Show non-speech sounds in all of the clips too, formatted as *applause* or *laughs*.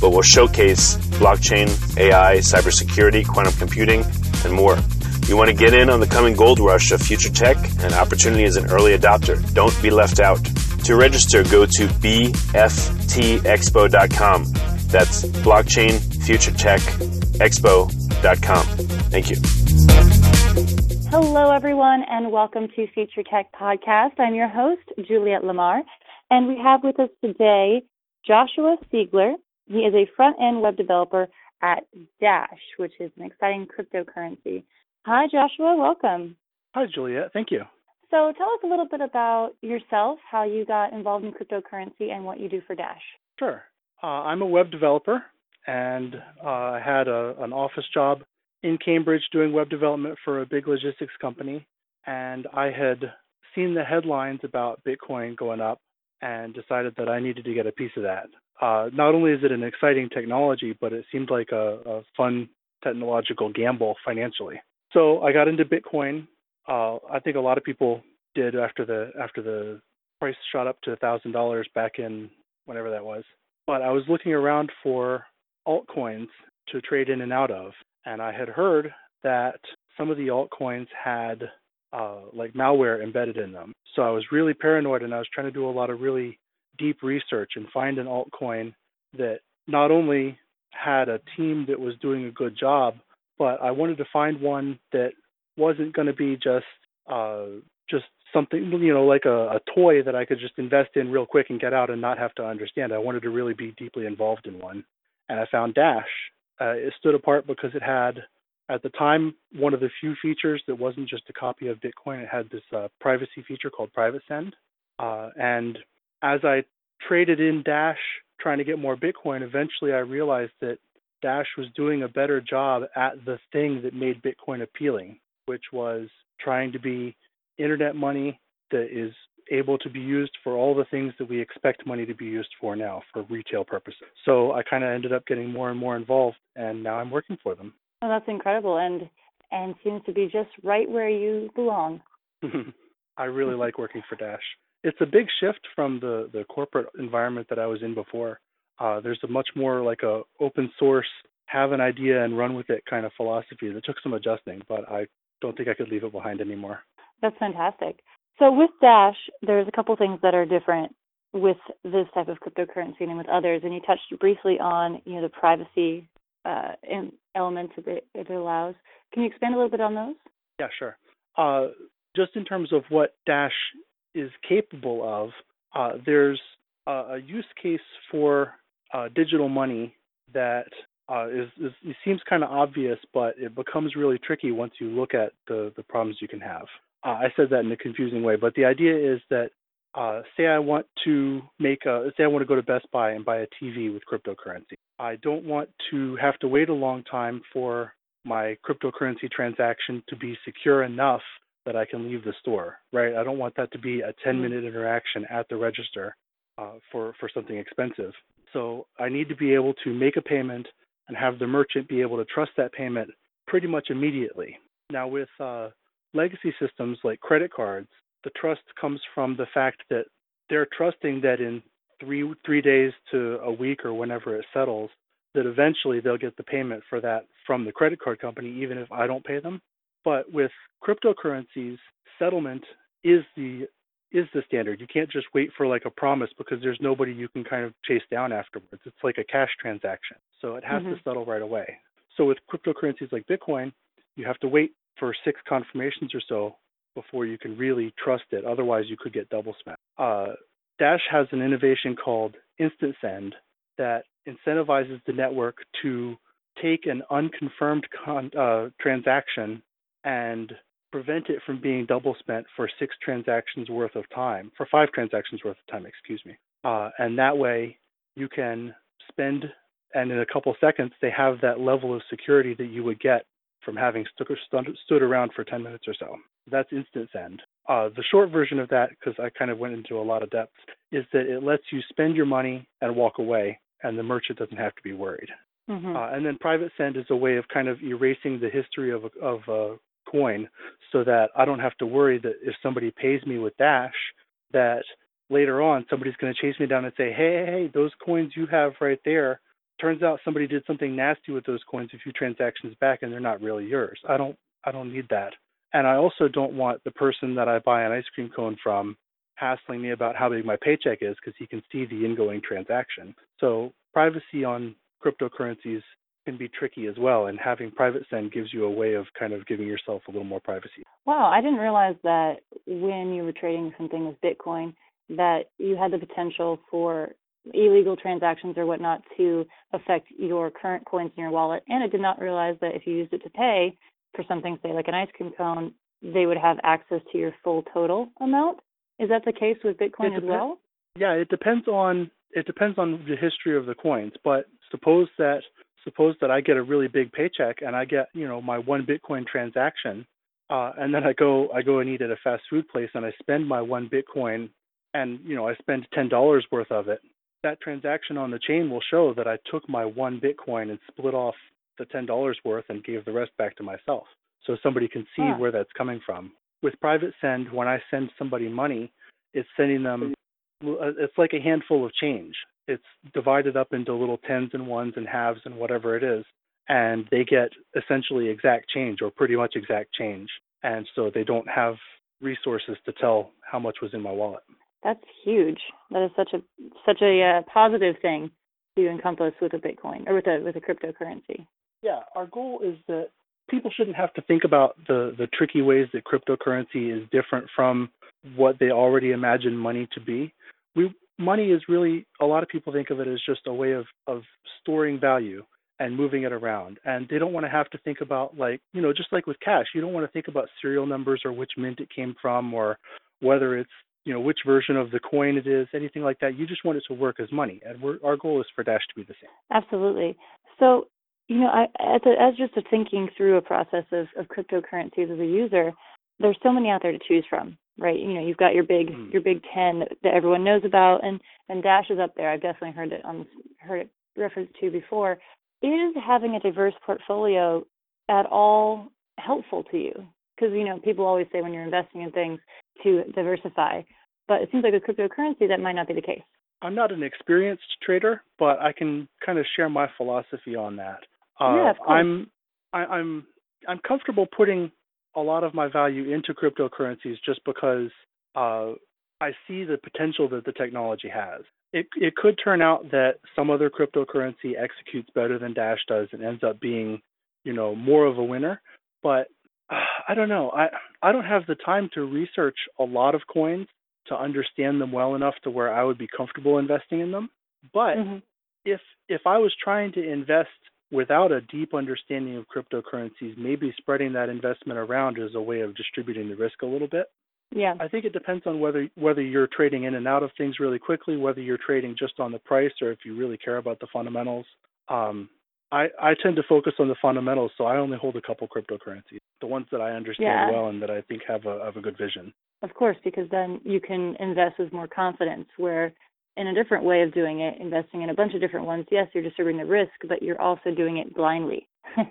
but will showcase blockchain, AI, cybersecurity, quantum computing, and more. You want to get in on the coming gold rush of future tech and opportunity as an early adopter. Don't be left out. To register, go to bftexpo.com. That's blockchain future tech expo.com. Thank you. Hello, everyone, and welcome to Future Tech Podcast. I'm your host, Juliet Lamar, and we have with us today Joshua Seigler. He is a front end web developer at Dash, which is an exciting cryptocurrency. Hi, Joshua. Welcome. Hi, Juliet. Thank you. So, tell us a little bit about yourself, how you got involved in cryptocurrency, and what you do for Dash. Sure. Uh, I'm a web developer, and uh, I had a, an office job in Cambridge doing web development for a big logistics company. And I had seen the headlines about Bitcoin going up and decided that I needed to get a piece of that uh, not only is it an exciting technology, but it seemed like a, a fun technological gamble financially. So I got into Bitcoin. Uh, I think a lot of people did after the after the price shot up to thousand dollars back in whenever that was. But I was looking around for altcoins to trade in and out of, and I had heard that some of the altcoins had uh, like malware embedded in them. So I was really paranoid, and I was trying to do a lot of really deep research and find an altcoin that not only had a team that was doing a good job, but I wanted to find one that wasn't going to be just uh, just something you know like a, a toy that I could just invest in real quick and get out and not have to understand. I wanted to really be deeply involved in one, and I found Dash. Uh, it stood apart because it had at the time one of the few features that wasn't just a copy of Bitcoin. It had this uh, privacy feature called Private Send, uh, and as I traded in Dash trying to get more Bitcoin, eventually I realized that Dash was doing a better job at the thing that made Bitcoin appealing, which was trying to be internet money that is able to be used for all the things that we expect money to be used for now for retail purposes. So I kind of ended up getting more and more involved and now I'm working for them. Oh, that's incredible and and seems to be just right where you belong. *laughs* I really like working for Dash it's a big shift from the the corporate environment that I was in before. Uh, there's a much more like a open source, have an idea and run with it kind of philosophy that took some adjusting, but I don't think I could leave it behind anymore. That's fantastic. So with Dash, there's a couple things that are different with this type of cryptocurrency and with others, and you touched briefly on you know the privacy uh, elements that it, it allows. Can you expand a little bit on those? Yeah, sure. Uh, just in terms of what Dash is capable of, uh, there's a, a, use case for uh, digital money that uh, is, is it seems kind of obvious, but it becomes really tricky once you look at the the problems you can have. Uh, I said that in a confusing way, but the idea is that uh, say I want to make a say I want to go to Best Buy and buy a TV with cryptocurrency. I don't want to have to wait a long time for my cryptocurrency transaction to be secure enough that I can leave the store, right? I don't want that to be a 10 Mm-hmm. minute interaction at the register uh, for for something expensive. So I need to be able to make a payment and have the merchant be able to trust that payment pretty much immediately. Now with uh, legacy systems like credit cards, the trust comes from the fact that they're trusting that in three three days to a week or whenever it settles, that eventually they'll get the payment for that from the credit card company, even if I don't pay them. But with cryptocurrencies, settlement is the is the standard. You can't just wait for like a promise because there's nobody you can kind of chase down afterwards. It's like a cash transaction. So it has Mhm. to settle right away. So with cryptocurrencies like Bitcoin, you have to wait for six confirmations or so before you can really trust it. Otherwise, you could get double spent. Uh, Dash has an innovation called Instant Send that incentivizes the network to take an unconfirmed con- uh, transaction and prevent it from being double spent for six transactions worth of time, for five transactions worth of time, excuse me. Uh, and that way you can spend, and in a couple seconds, they have that level of security that you would get from having stood around for 10 minutes or so. That's instant send. Uh, the short version of that, because I kind of went into a lot of depth, is that it lets you spend your money and walk away, and the merchant doesn't have to be worried. Mhm. Uh, and then private send is a way of kind of erasing the history of a, of a coin so that I don't have to worry that if somebody pays me with Dash, that later on somebody's going to chase me down and say, hey, hey, hey, those coins you have right there, turns out somebody did something nasty with those coins a few transactions back and they're not really yours. I don't I don't need that. And I also don't want the person that I buy an ice cream cone from hassling me about how big my paycheck is because he can see the ingoing transaction. So privacy on cryptocurrencies can be tricky as well, and having private send gives you a way of kind of giving yourself a little more privacy. Wow, I didn't realize that when you were trading something with Bitcoin, that you had the potential for illegal transactions or whatnot to affect your current coins in your wallet. And I did not realize that if you used it to pay for something, say like an ice cream cone, they would have access to your full total amount. Is that the case with Bitcoin It as well? Yeah, it depends on it depends on the history of the coins, but suppose that suppose that I get a really big paycheck and I get, you know, my one Bitcoin transaction, uh, and then I go I go and eat at a fast food place and I spend my one Bitcoin and you know I spend ten dollars worth of it. That transaction on the chain will show that I took my one Bitcoin and split off the ten dollars worth and gave the rest back to myself. So somebody can see Huh. where that's coming from. With private send, when I send somebody money, it's sending them uh, it's like a handful of change. It's divided up into little tens and ones and halves and whatever it is, and they get essentially exact change or pretty much exact change. And so they don't have resources to tell how much was in my wallet. That's huge. That is such a such a uh, positive thing to encompass with a Bitcoin or with a with a cryptocurrency. Yeah, our goal is that people shouldn't have to think about the the tricky ways that cryptocurrency is different from what they already imagine money to be. We money is really a lot of people think of it as just a way of of storing value and moving it around and they don't want to have to think about like you know just like with cash you don't want to think about serial numbers or which mint it came from or whether it's you know which version of the coin it is anything like that you just want it to work as money and our goal is for dash to be the same Absolutely. So, you know, I, as, a, as just a thinking through a process of, of cryptocurrencies as a user, there's so many out there to choose from, right? You know, you've got your big Mm. your big ten that, everyone knows about, and and Dash is up there. I've definitely heard it on heard it referenced to before. Is having a diverse portfolio at all helpful to you? Because you know, people always say when you're investing in things to diversify, but it seems like with cryptocurrency that might not be the case. I'm not an experienced trader, but I can kind of share my philosophy on that. Uh, Yeah, of course. I'm I, I'm I'm comfortable putting a lot of my value into cryptocurrencies just because uh, I see the potential that the technology has. It it could turn out that some other cryptocurrency executes better than Dash does and ends up being, you know, more of a winner. But uh, I don't know. I I don't have the time to research a lot of coins to understand them well enough to where I would be comfortable investing in them. But Mhm. if if I was trying to invest without a deep understanding of cryptocurrencies, maybe spreading that investment around is a way of distributing the risk a little bit. Yeah. I think it depends on whether whether you're trading in and out of things really quickly, whether you're trading just on the price, or if you really care about the fundamentals. Um, I I tend to focus on the fundamentals, so I only hold a couple cryptocurrencies, the ones that I understand Yeah. well and that I think have a have a good vision. Of course, because then you can invest with more confidence. Where in a different way of doing it, investing in a bunch of different ones, yes, you're distributing the risk, but you're also doing it blindly. *laughs*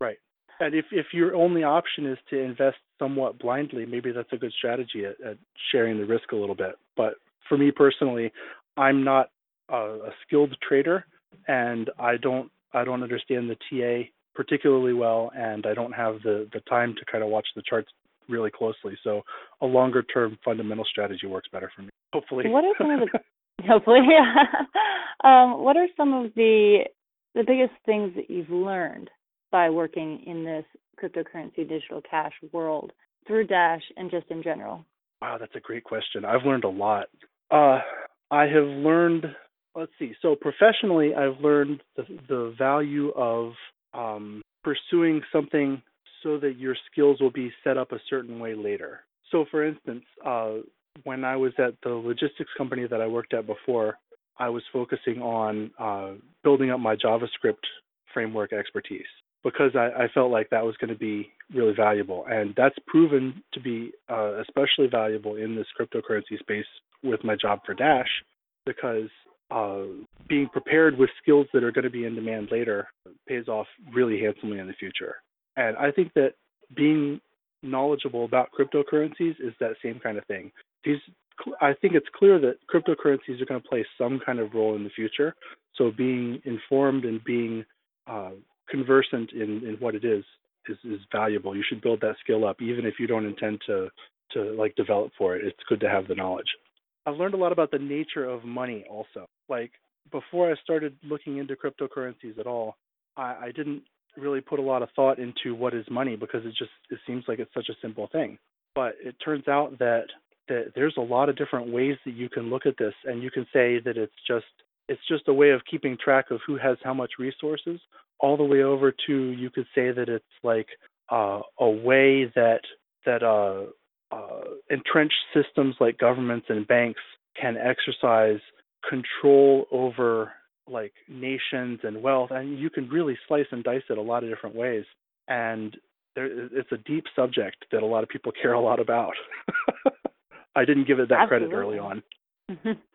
Right. And if if your only option is to invest somewhat blindly, maybe that's a good strategy at, at sharing the risk a little bit. But for me personally, I'm not a, a skilled trader, and I don't I don't understand the TA particularly well, and I don't have the the time to kind of watch the charts really closely. So a longer term fundamental strategy works better for me. Hopefully. What are some of the *laughs* hopefully *laughs* um, what are some of the the biggest things that you've learned by working in this cryptocurrency digital cash world through Dash and just in general? Wow, that's a great question. I've learned a lot. Uh, I have learned. Let's see. So professionally, I've learned the the value of um, pursuing something so that your skills will be set up a certain way later. So, for instance, uh, when I was at the logistics company that I worked at before, I was focusing on uh, building up my JavaScript framework expertise because I, I felt like that was going to be really valuable, and that's proven to be uh, especially valuable in this cryptocurrency space with my job for Dash because uh, being prepared with skills that are going to be in demand later pays off really handsomely in the future. And I think that being knowledgeable about cryptocurrencies is that same kind of thing. These, I think it's clear that cryptocurrencies are going to play some kind of role in the future. So being informed and being uh, conversant in, in what it is, is is valuable. You should build that skill up, even if you don't intend to to like develop for it. It's good to have the knowledge. I've learned a lot about the nature of money also. Like before I started looking into cryptocurrencies at all, I, I didn't really put a lot of thought into what is money because it just it seems like it's such a simple thing. But it turns out that that there's a lot of different ways that you can look at this and you can say that it's just it's just a way of keeping track of who has how much resources all the way over to you could say that it's like uh, a way that that uh, uh, entrenched systems like governments and banks can exercise control over like nations and wealth and you can really slice and dice it a lot of different ways. And there, it's a deep subject that a lot of people *laughs* care a lot about *laughs* i didn't give it that Absolutely. credit early on *laughs*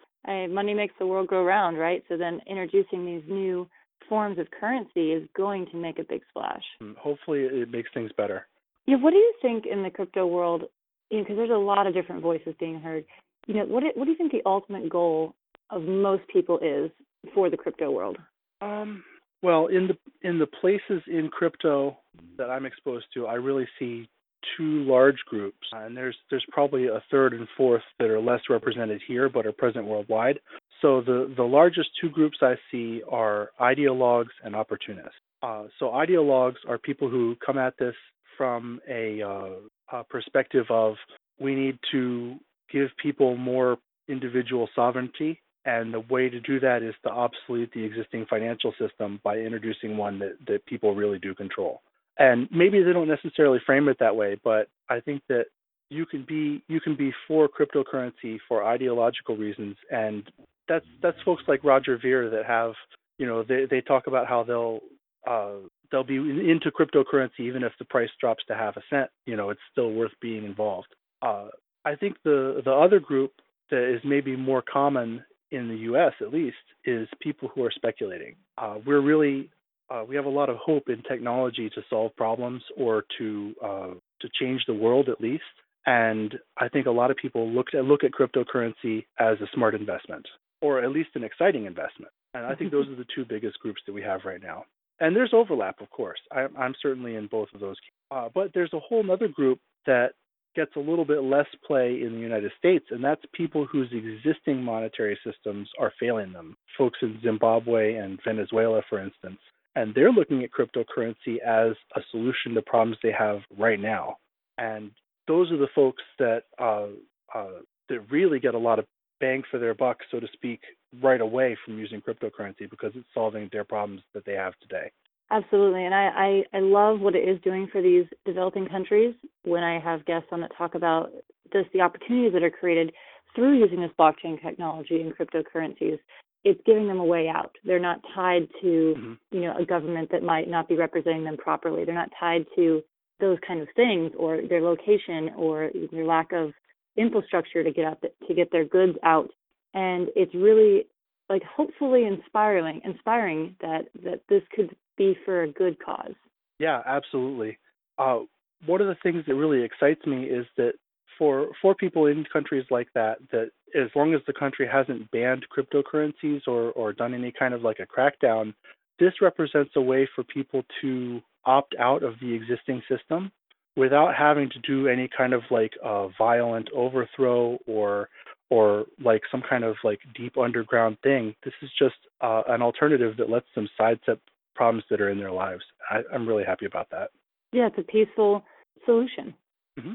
money makes the world go round, right? So then introducing these new forms of currency is going to make a big splash. Mm, hopefully it makes things better Yeah, what do you think in the crypto world? You know, because there's a lot of different voices being heard. You know, what do, what do you think the ultimate goal of most people is for the crypto world? Um, well, in the in the places in crypto that I'm exposed to, I really see two large groups, and there's there's probably a third and fourth that are less represented here but are present worldwide. So the the largest two groups I see are ideologues and opportunists. Uh, so ideologues are people who come at this from a, uh, a perspective of we need to give people more individual sovereignty and the way to do that is to obsolete the existing financial system by introducing one that, that people really do control. And maybe they don't necessarily frame it that way, but I think that you can be you can be for cryptocurrency for ideological reasons and that's that's folks like Roger Ver that have you know they they talk about how they'll uh they'll be into cryptocurrency even if the price drops to half a cent you know it's still worth being involved uh I think the the other group that is maybe more common in the U.S. at least is people who are speculating. Uh, we're really uh, we have a lot of hope in technology to solve problems or to uh, to change the world at least. And I think a lot of people look at look at cryptocurrency as a smart investment or at least an exciting investment. And I think those are the two biggest groups that we have right now. And there's overlap, of course. I, I'm certainly in both of those. Uh, but there's a whole other group that gets a little bit less play in the United States, and that's people whose existing monetary systems are failing them. Folks in Zimbabwe and Venezuela, for instance. And they're looking at cryptocurrency as a solution to problems they have right now. And those are the folks that uh, uh, that really get a lot of bang for their buck, so to speak, right away from using cryptocurrency because it's solving their problems that they have today. Absolutely, and I, I I love what it is doing for these developing countries. When I have guests on that talk about just the opportunities that are created through using this blockchain technology and cryptocurrencies, it's giving them a way out. They're not tied to mm-hmm. you know a government that might not be representing them properly. They're not tied to those kind of things or their location or their lack of infrastructure to get up to get their goods out. And it's really like hopefully inspiring inspiring that that this could be for a good cause. Yeah, absolutely. Uh, one of the things that really excites me is that for for people in countries like that, that as long as the country hasn't banned cryptocurrencies or or done any kind of like a crackdown, this represents a way for people to opt out of the existing system without having to do any kind of like uh, violent overthrow or or like some kind of like deep underground thing. This is just uh, an alternative that lets them sidestep problems that are in their lives. I, I'm really happy about that. Yeah, it's a peaceful solution. Mm-hmm.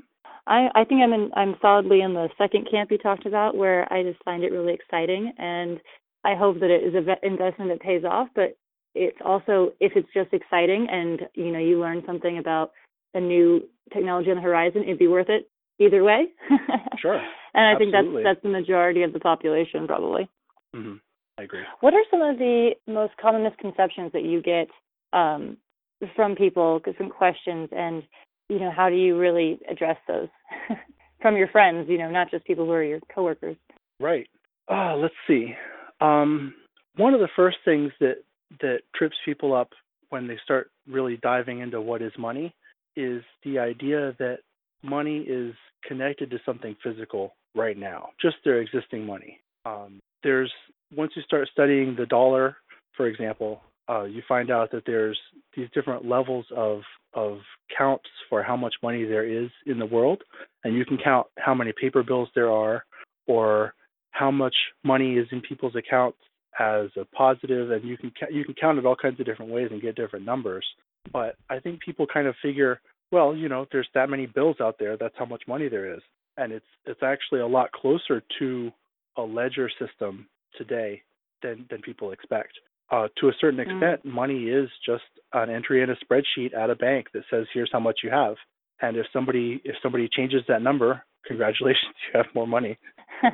I, I think I'm in, I'm solidly in the second camp you talked about, where I just find it really exciting, and I hope that it is an investment that pays off. But it's also if it's just exciting and you know you learn something about a new technology on the horizon, it'd be worth it either way. *laughs* sure. and I Absolutely. think that's that's the majority of the population probably. Mm-hmm. I agree. What are some of the most common misconceptions that you get um, from people, some questions, and you know how do you really address those *laughs* from your friends? You know, not just people who are your coworkers. Right. Uh, let's see. Um, one of the first things that that trips people up when they start really diving into what is money is the idea that money is connected to something physical right now, just their existing money. Um, there's once you start studying the dollar, for example, uh, you find out that there's these different levels of of counts for how much money there is in the world, and you can count how many paper bills there are, or how much money is in people's accounts as a positive, and you can you can count it all kinds of different ways and get different numbers. But I think people kind of figure, well, you know, there's that many bills out there. That's how much money there is, and it's it's actually a lot closer to a ledger system today than than people expect. Uh, to a certain mm. extent, mm. money is just an entry in a spreadsheet at a bank that says here's how much you have. And if somebody if somebody changes that number, congratulations, *laughs* you have more money.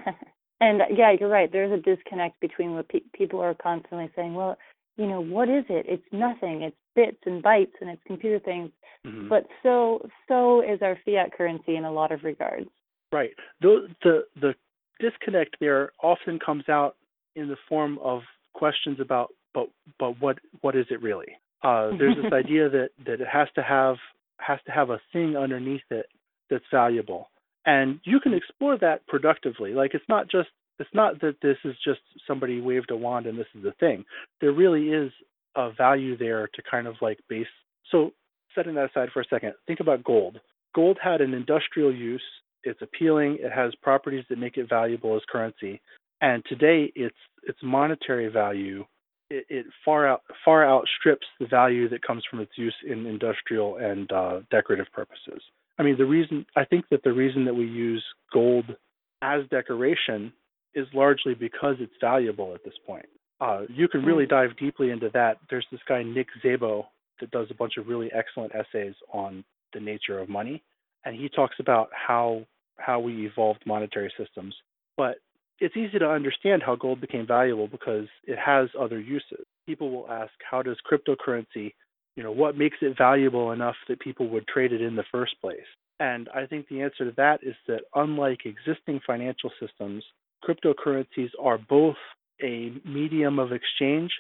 *laughs* and yeah, you're right. There's a disconnect between what pe- people are constantly saying. Well, you know, what is it? It's nothing. It's bits and bytes and it's computer things. Mm-hmm. But so so is our fiat currency in a lot of regards. Right. The the the disconnect there often comes out in the form of questions about but but what what is it really? Uh, *laughs* there's this idea that that it has to have has to have a thing underneath it that's valuable, and you can explore that productively. Like it's not just it's not that this is just somebody waved a wand and this is the thing. There really is a value there to kind of like base. So setting that aside for a second, think about gold. Gold had an industrial use. It's appealing. It has properties that make it valuable as currency. And today, its its monetary value it, it, far out far outstrips the value that comes from its use in industrial and uh, decorative purposes. I mean, the reason I think that the reason that we use gold as decoration is largely because it's valuable at this point. Uh, you can really hmm. dive deeply into that. There's this guy Nick Szabo that does a bunch of really excellent essays on the nature of money, and he talks about how how we evolved monetary systems. But it's easy to understand how gold became valuable because it has other uses. People will ask, how does cryptocurrency, you know, what makes it valuable enough that people would trade it in the first place? And I think the answer to that is that unlike existing financial systems, cryptocurrencies are both a medium of exchange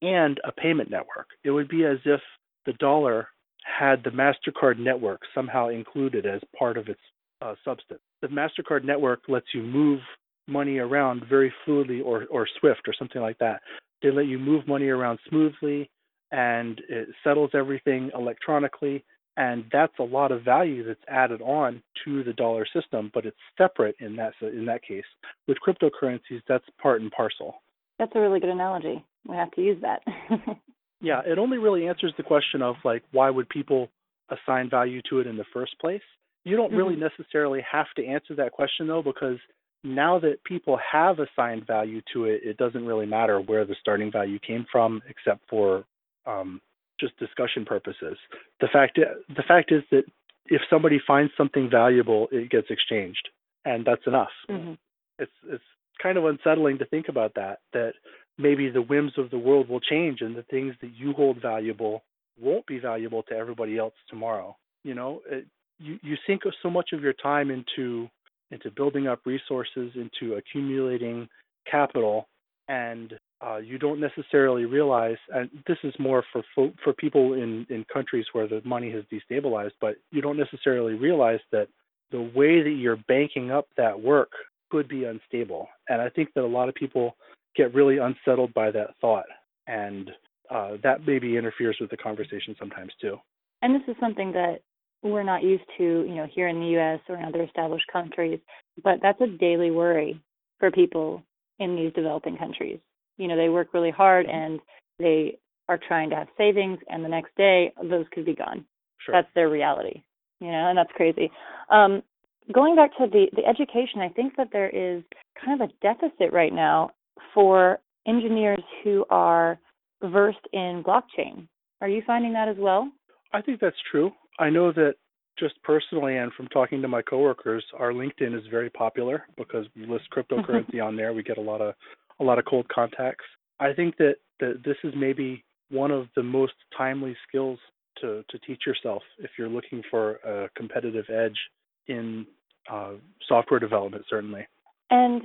and a payment network. It would be as if the dollar had the MasterCard network somehow included as part of its uh, substance. The MasterCard network lets you move money around very fluidly or, or Swift or something like that. They let you move money around smoothly and it settles everything electronically. And that's a lot of value that's added on to the dollar system, but it's separate in that in that case. With cryptocurrencies, that's part and parcel. That's a really good analogy. We have to use that. *laughs* yeah, it only really answers the question of like why would people assign value to it in the first place? You don't really mm-hmm. necessarily have to answer that question though because now that people have assigned value to it, it doesn't really matter where the starting value came from, except for um, just discussion purposes. The fact the fact is that if somebody finds something valuable, it gets exchanged, and that's enough. Mm-hmm. It's it's kind of unsettling to think about that. That maybe the whims of the world will change, and the things that you hold valuable won't be valuable to everybody else tomorrow. You know, it, you you sink so much of your time into into building up resources, into accumulating capital, and uh, you don't necessarily realize, and this is more for for people in in countries where the money has destabilized, but you don't necessarily realize that the way that you're banking up that work could be unstable. And I think that a lot of people get really unsettled by that thought, and uh, that maybe interferes with the conversation sometimes too. And this is something that we're not used to, you know, here in the U.S. or in other established countries, but that's a daily worry for people in these developing countries. You know, they work really hard and they are trying to have savings, and the next day those could be gone. Sure. That's their reality. You know, and that's crazy. Um, going back to the the education, I think that there is kind of a deficit right now for engineers who are versed in blockchain. Are you finding that as well? I think that's true. I know that just personally and from talking to my coworkers, our LinkedIn is very popular because we list cryptocurrency on there. We get a lot of a lot of cold contacts. I think that, that this is maybe one of the most timely skills to, to teach yourself if you're looking for a competitive edge in uh, software development, certainly. And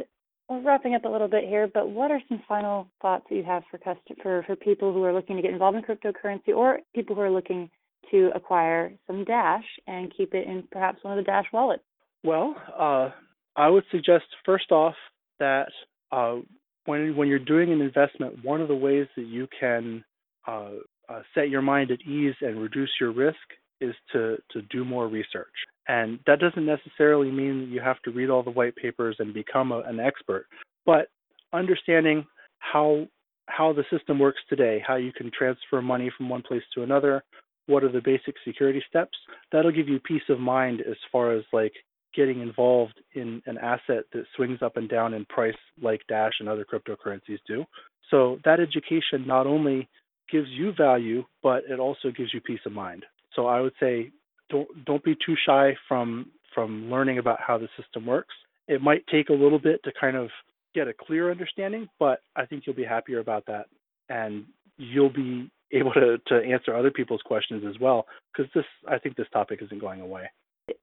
we're wrapping up a little bit here, but what are some final thoughts that you have for custom, for for people who are looking to get involved in cryptocurrency or people who are looking to acquire some Dash and keep it in perhaps one of the Dash wallets? Well, uh, I would suggest first off that uh, when when you're doing an investment, one of the ways that you can uh, uh, set your mind at ease and reduce your risk is to to do more research. And that doesn't necessarily mean that you have to read all the white papers and become a, an expert, but understanding how how the system works today, how you can transfer money from one place to another, what are the basic security steps, that'll give you peace of mind as far as like getting involved in an asset that swings up and down in price like Dash and other cryptocurrencies do. So that education not only gives you value, but it also gives you peace of mind. So I would say don't don't be too shy from from learning about how the system works. It might take a little bit to kind of get a clear understanding, but I think you'll be happier about that, and you'll be able to to answer other people's questions as well. Because this, I think, this topic isn't going away.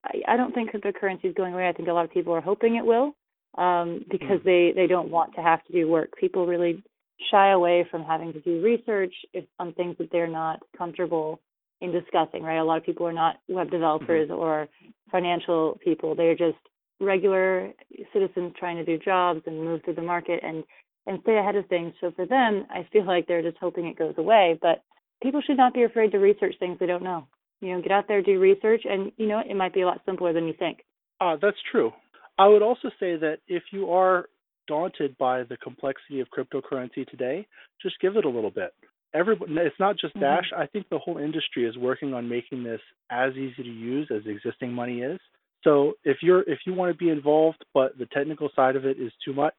I, I don't think cryptocurrency is going away. I think a lot of people are hoping it will, um, because mm. they they don't want to have to do work. People really shy away from having to do research if, on things that they're not comfortable in discussing, right? A lot of people are not web developers mm-hmm. or financial people. They're just regular citizens trying to do jobs and move through the market and and stay ahead of things. So for them, I feel like they're just hoping it goes away. But people should not be afraid to research things they don't know. You know, get out there, do research, and you know it might be a lot simpler than you think. Uh, that's true. I would also say that if you are daunted by the complexity of cryptocurrency today, just give it a little bit everybody it's not just mm-hmm. dash i think the whole industry is working on making this as easy to use as existing money is so if you're if you want to be involved but the technical side of it is too much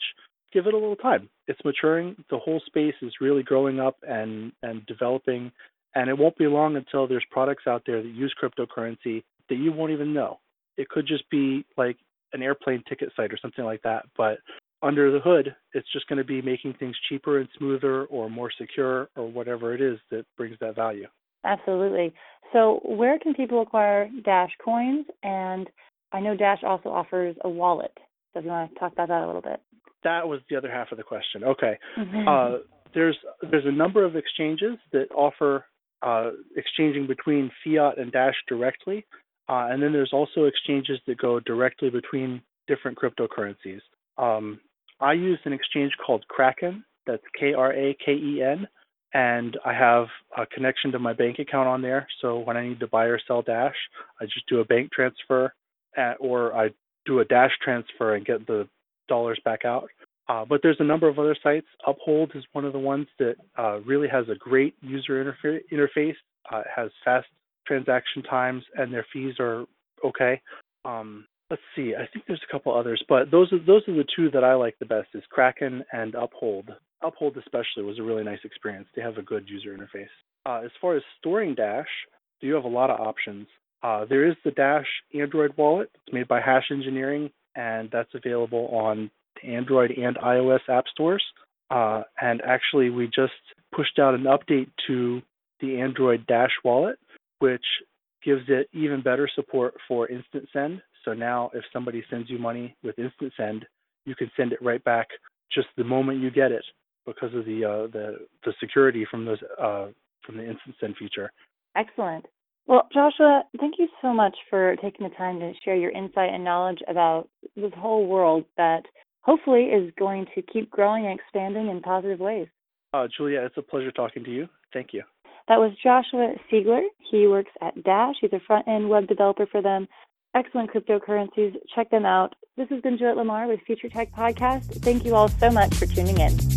give it a little time it's maturing the whole space is really growing up and and developing and it won't be long until there's products out there that use cryptocurrency that you won't even know it could just be like an airplane ticket site or something like that but under the hood, it's just going to be making things cheaper and smoother or more secure or whatever it is that brings that value. Absolutely. So, where can people acquire Dash coins? And I know Dash also offers a wallet. So, if you want to talk about that a little bit. That was the other half of the question. Okay. Mm-hmm. Uh, there's there's a number of exchanges that offer uh, exchanging between fiat and Dash directly, uh, and then there's also exchanges that go directly between different cryptocurrencies. Um, I use an exchange called Kraken. That's K R A K E N. And I have a connection to my bank account on there. So when I need to buy or sell Dash, I just do a bank transfer at, or I do a Dash transfer and get the dollars back out. Uh, but there's a number of other sites. Uphold is one of the ones that uh, really has a great user interfa- interface. Uh, has fast transaction times, and their fees are okay. Um, let's see. I think there's a couple others, but those are those are the two that I like the best is Kraken and Uphold. Uphold especially was a really nice experience. They have a good user interface. Uh, as far as storing Dash, you have a lot of options. Uh, there is the Dash Android wallet. It's made by Hash Engineering, and that's available on Android and iOS app stores. Uh, and actually, we just pushed out an update to the Android Dash wallet, which gives it even better support for instant send. So now, if somebody sends you money with instant send, you can send it right back just the moment you get it because of the uh, the the security from those uh, from the instant send feature. Excellent. Well, Joshua, thank you so much for taking the time to share your insight and knowledge about this whole world that hopefully is going to keep growing and expanding in positive ways. Uh, Julia, it's a pleasure talking to you. Thank you. That was Joshua Seigler. He works at Dash. He's a front end web developer for them. Excellent cryptocurrencies. Check them out. This has been Juliet Lamar with Future Tech Podcast. Thank you all so much for tuning in.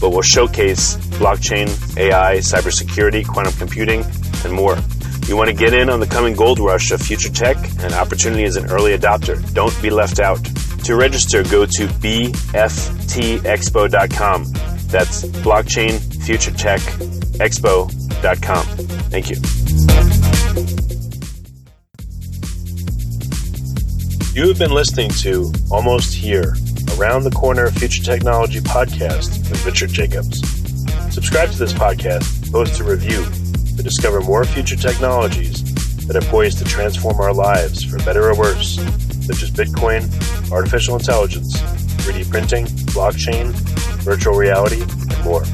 but will showcase blockchain, AI, cybersecurity, quantum computing, and more. You want to get in on the coming gold rush of future tech and opportunity as an early adopter. Don't be left out. To register, go to bftexpo.com. That's blockchain future tech expo.com. Thank you. You have been listening to Almost Here Around the Corner Future Technology podcast with Richard Jacobs. Subscribe to this podcast, post a review to discover more future technologies that are poised to transform our lives for better or worse, such as Bitcoin, artificial intelligence, 3D printing, blockchain, virtual reality, and more.